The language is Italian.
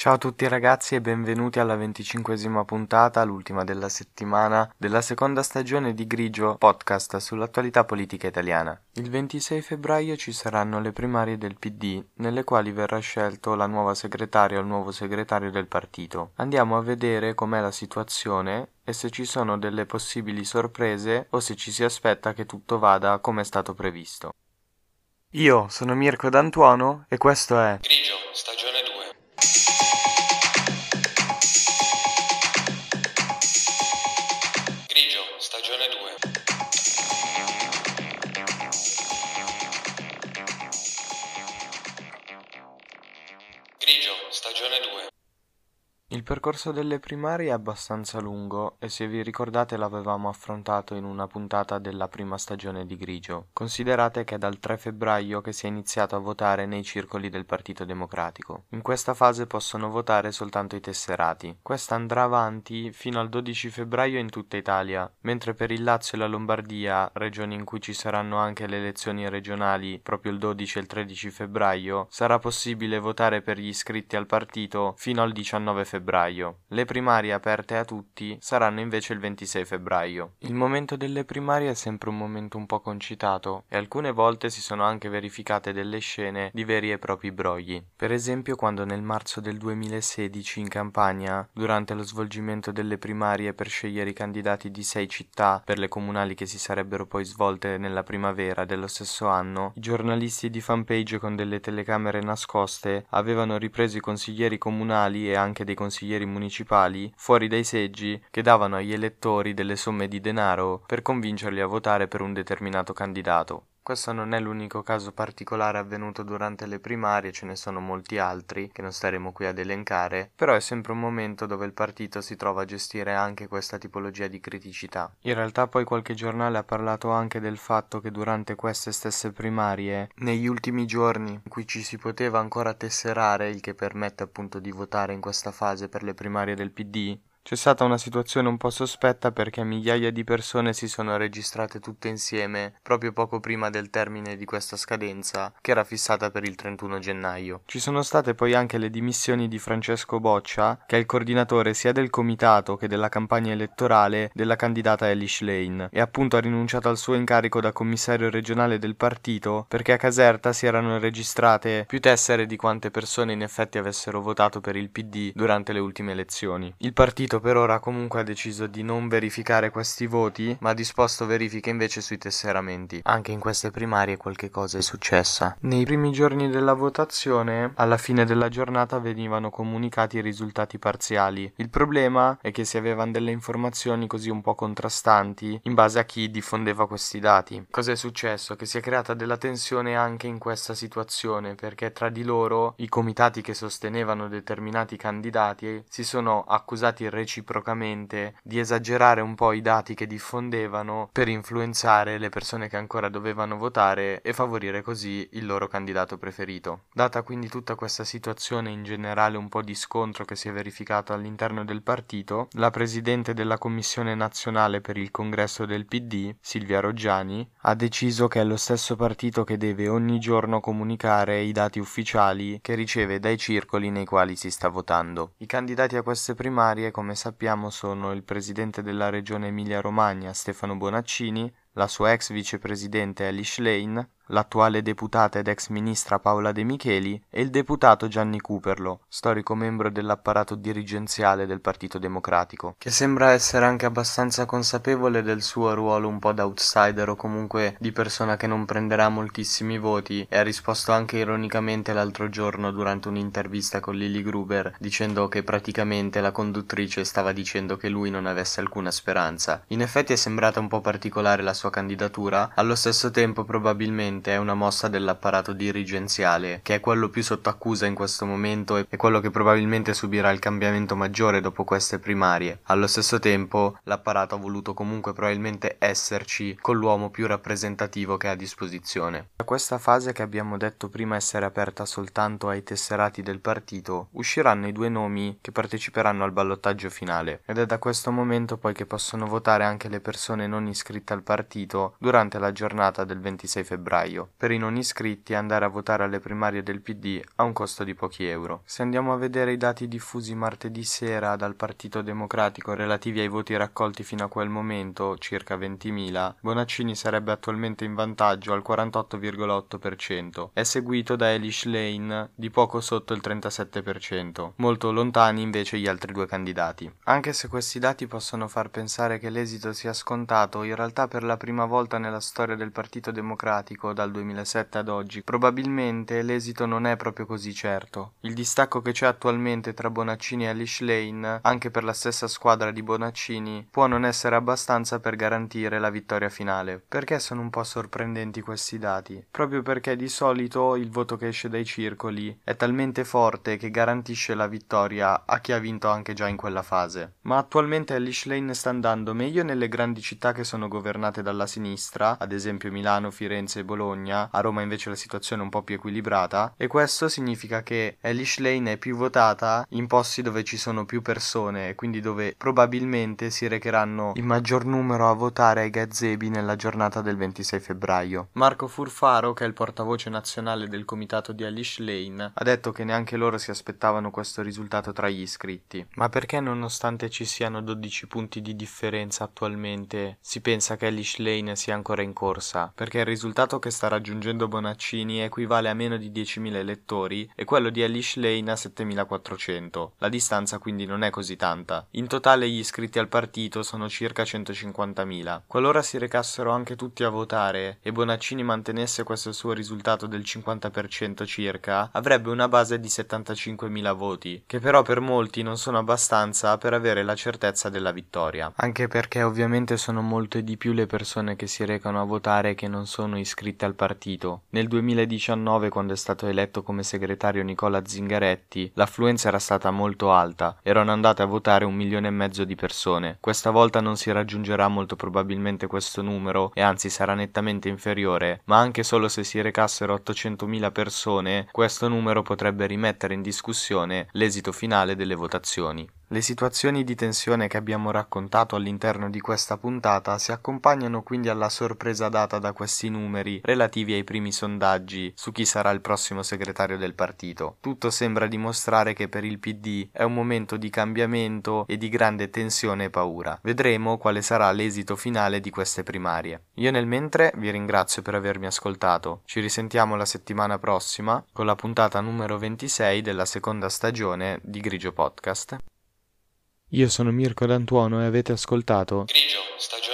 Ciao a tutti ragazzi e benvenuti alla venticinquesima puntata, l'ultima della settimana, della seconda stagione di Grigio podcast sull'attualità politica italiana. Il 26 febbraio ci saranno le primarie del PD, nelle quali verrà scelto la nuova segretaria o il nuovo segretario del partito. Andiamo a vedere com'è la situazione e se ci sono delle possibili sorprese o se ci si aspetta che tutto vada come è stato previsto. Io sono Mirko D'Antuono e questo è Grigio, stagione Il percorso delle primarie è abbastanza lungo e se vi ricordate l'avevamo affrontato in una puntata della prima stagione di Grigio. Considerate che è dal 3 febbraio che si è iniziato a votare nei circoli del Partito Democratico. In questa fase possono votare soltanto i tesserati. Questa andrà avanti fino al 12 febbraio in tutta Italia, mentre per il Lazio e la Lombardia, regioni in cui ci saranno anche le elezioni regionali proprio il 12 e il 13 febbraio, sarà possibile votare per gli iscritti al partito fino al 19 febbraio febbraio. Le primarie aperte a tutti saranno invece il 26 febbraio. Il momento delle primarie è sempre un momento un po' concitato e alcune volte si sono anche verificate delle scene di veri e propri brogli. Per esempio quando nel marzo del 2016 in Campania, durante lo svolgimento delle primarie per scegliere i candidati di sei città per le comunali che si sarebbero poi svolte nella primavera dello stesso anno, i giornalisti di fanpage con delle telecamere nascoste avevano ripreso i consiglieri comunali e anche dei consiglieri municipali fuori dai seggi che davano agli elettori delle somme di denaro per convincerli a votare per un determinato candidato. Questo non è l'unico caso particolare avvenuto durante le primarie, ce ne sono molti altri che non staremo qui ad elencare, però è sempre un momento dove il partito si trova a gestire anche questa tipologia di criticità. In realtà poi qualche giornale ha parlato anche del fatto che durante queste stesse primarie, negli ultimi giorni in cui ci si poteva ancora tesserare, il che permette appunto di votare in questa fase per le primarie del PD, c'è stata una situazione un po' sospetta perché migliaia di persone si sono registrate tutte insieme proprio poco prima del termine di questa scadenza, che era fissata per il 31 gennaio. Ci sono state poi anche le dimissioni di Francesco Boccia, che è il coordinatore sia del comitato che della campagna elettorale della candidata Elish Lane, e appunto ha rinunciato al suo incarico da commissario regionale del partito perché a Caserta si erano registrate più tessere di quante persone in effetti avessero votato per il PD durante le ultime elezioni. Il partito per ora comunque ha deciso di non verificare questi voti, ma ha disposto verifiche invece sui tesseramenti. Anche in queste primarie qualche cosa è successa. Nei primi giorni della votazione, alla fine della giornata venivano comunicati i risultati parziali. Il problema è che si avevano delle informazioni così un po' contrastanti in base a chi diffondeva questi dati. Cos'è successo? Che si è creata della tensione anche in questa situazione, perché tra di loro i comitati che sostenevano determinati candidati si sono accusati reciprocamente di esagerare un po' i dati che diffondevano per influenzare le persone che ancora dovevano votare e favorire così il loro candidato preferito. Data quindi tutta questa situazione in generale un po' di scontro che si è verificato all'interno del partito, la presidente della commissione nazionale per il congresso del PD, Silvia Roggiani, ha deciso che è lo stesso partito che deve ogni giorno comunicare i dati ufficiali che riceve dai circoli nei quali si sta votando. I candidati a queste primarie, come sappiamo, sono il presidente della regione Emilia-Romagna Stefano Bonaccini, la sua ex vicepresidente Elish Lane, l'attuale deputata ed ex ministra Paola De Micheli e il deputato Gianni Cooperlo, storico membro dell'apparato dirigenziale del Partito Democratico, che sembra essere anche abbastanza consapevole del suo ruolo un po' da outsider o comunque di persona che non prenderà moltissimi voti e ha risposto anche ironicamente l'altro giorno durante un'intervista con Lily Gruber dicendo che praticamente la conduttrice stava dicendo che lui non avesse alcuna speranza. In effetti è sembrata un po' particolare la sua candidatura, allo stesso tempo probabilmente è una mossa dell'apparato dirigenziale, che è quello più sotto accusa in questo momento e quello che probabilmente subirà il cambiamento maggiore dopo queste primarie. Allo stesso tempo, l'apparato ha voluto comunque probabilmente esserci con l'uomo più rappresentativo che ha a disposizione. Da questa fase che abbiamo detto prima essere aperta soltanto ai tesserati del partito, usciranno i due nomi che parteciperanno al ballottaggio finale ed è da questo momento poi che possono votare anche le persone non iscritte al partito durante la giornata del 26 febbraio. Febbraio. Per i non iscritti andare a votare alle primarie del PD ha un costo di pochi euro. Se andiamo a vedere i dati diffusi martedì sera dal Partito Democratico relativi ai voti raccolti fino a quel momento, circa 20.000, Bonaccini sarebbe attualmente in vantaggio al 48,8%. È seguito da Elish Lane di poco sotto il 37%, molto lontani invece gli altri due candidati. Anche se questi dati possono far pensare che l'esito sia scontato, in realtà per la prima volta nella storia del Partito Democratico dal 2007 ad oggi, probabilmente l'esito non è proprio così certo. Il distacco che c'è attualmente tra Bonaccini e Alice Lane, anche per la stessa squadra di Bonaccini, può non essere abbastanza per garantire la vittoria finale. Perché sono un po' sorprendenti questi dati? Proprio perché di solito il voto che esce dai circoli è talmente forte che garantisce la vittoria a chi ha vinto anche già in quella fase. Ma attualmente Alice Lane sta andando meglio nelle grandi città che sono governate dalla sinistra, ad esempio Milano, Firenze e Bologna, a Roma invece la situazione è un po' più equilibrata, e questo significa che Alice Lane è più votata in posti dove ci sono più persone, quindi dove probabilmente si recheranno il maggior numero a votare ai gazebi nella giornata del 26 febbraio. Marco Furfaro, che è il portavoce nazionale del comitato di Alice Lane, ha detto che neanche loro si aspettavano questo risultato tra gli iscritti. Ma perché nonostante ci siano 12 punti di differenza attualmente, si pensa che Alice Lane sia ancora in corsa? Perché il risultato che sta raggiungendo Bonaccini equivale a meno di 10.000 elettori e quello di Alice Lane a 7.400. La distanza quindi non è così tanta. In totale gli iscritti al partito sono circa 150.000. Qualora si recassero anche tutti a votare e Bonaccini mantenesse questo suo risultato del 50% circa, avrebbe una base di 75.000 voti, che però per molti non sono abbastanza per avere la certezza della vittoria. Anche perché ovviamente sono molte di più le persone che si recano a votare che non sono iscritte al partito. Nel 2019, quando è stato eletto come segretario Nicola Zingaretti, l'affluenza era stata molto alta, erano andate a votare un milione e mezzo di persone. Questa volta non si raggiungerà molto probabilmente questo numero e anzi sarà nettamente inferiore, ma anche solo se si recassero 800.000 persone, questo numero potrebbe rimettere in discussione l'esito finale delle votazioni. Le situazioni di tensione che abbiamo raccontato all'interno di questa puntata si accompagnano quindi alla sorpresa data da questi numeri relativi ai primi sondaggi su chi sarà il prossimo segretario del partito. Tutto sembra dimostrare che per il PD è un momento di cambiamento e di grande tensione e paura. Vedremo quale sarà l'esito finale di queste primarie. Io nel mentre vi ringrazio per avermi ascoltato. Ci risentiamo la settimana prossima con la puntata numero 26 della seconda stagione di Grigio Podcast. Io sono Mirko D'Antuono e avete ascoltato Grigio, stagione